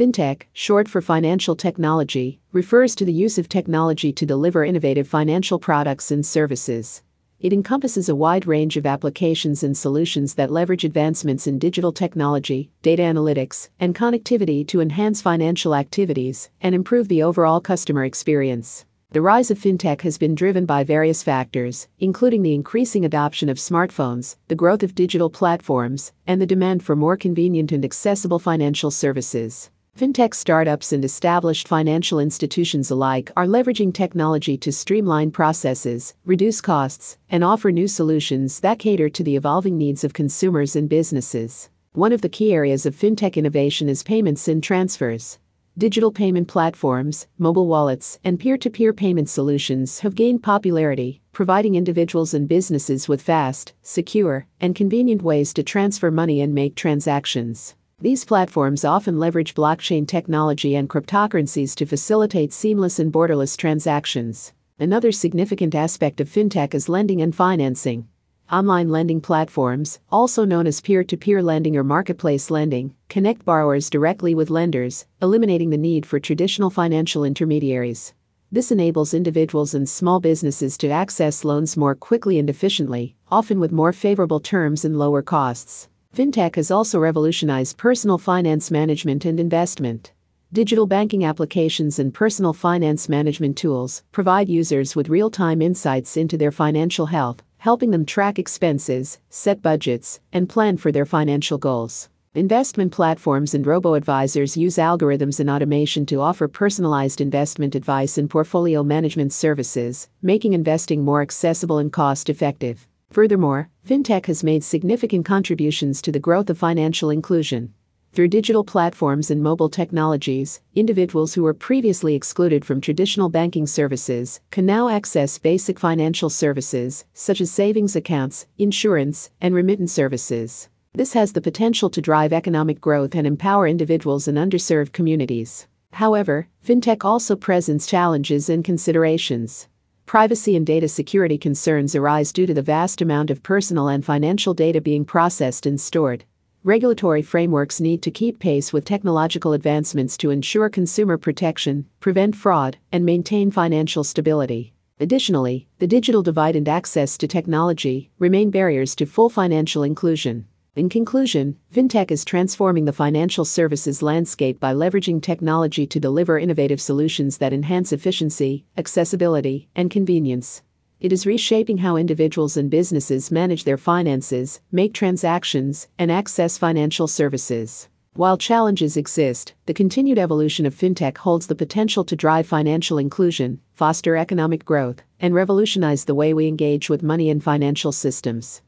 FinTech, short for financial technology, refers to the use of technology to deliver innovative financial products and services. It encompasses a wide range of applications and solutions that leverage advancements in digital technology, data analytics, and connectivity to enhance financial activities and improve the overall customer experience. The rise of fintech has been driven by various factors, including the increasing adoption of smartphones, the growth of digital platforms, and the demand for more convenient and accessible financial services. Fintech startups and established financial institutions alike are leveraging technology to streamline processes, reduce costs, and offer new solutions that cater to the evolving needs of consumers and businesses. One of the key areas of fintech innovation is payments and transfers. Digital payment platforms, mobile wallets, and peer to peer payment solutions have gained popularity, providing individuals and businesses with fast, secure, and convenient ways to transfer money and make transactions. These platforms often leverage blockchain technology and cryptocurrencies to facilitate seamless and borderless transactions. Another significant aspect of fintech is lending and financing. Online lending platforms, also known as peer to peer lending or marketplace lending, connect borrowers directly with lenders, eliminating the need for traditional financial intermediaries. This enables individuals and small businesses to access loans more quickly and efficiently, often with more favorable terms and lower costs. Fintech has also revolutionized personal finance management and investment. Digital banking applications and personal finance management tools provide users with real time insights into their financial health, helping them track expenses, set budgets, and plan for their financial goals. Investment platforms and robo advisors use algorithms and automation to offer personalized investment advice and portfolio management services, making investing more accessible and cost effective. Furthermore, fintech has made significant contributions to the growth of financial inclusion. Through digital platforms and mobile technologies, individuals who were previously excluded from traditional banking services can now access basic financial services, such as savings accounts, insurance, and remittance services. This has the potential to drive economic growth and empower individuals in underserved communities. However, fintech also presents challenges and considerations. Privacy and data security concerns arise due to the vast amount of personal and financial data being processed and stored. Regulatory frameworks need to keep pace with technological advancements to ensure consumer protection, prevent fraud, and maintain financial stability. Additionally, the digital divide and access to technology remain barriers to full financial inclusion. In conclusion, FinTech is transforming the financial services landscape by leveraging technology to deliver innovative solutions that enhance efficiency, accessibility, and convenience. It is reshaping how individuals and businesses manage their finances, make transactions, and access financial services. While challenges exist, the continued evolution of fintech holds the potential to drive financial inclusion, foster economic growth, and revolutionize the way we engage with money and financial systems.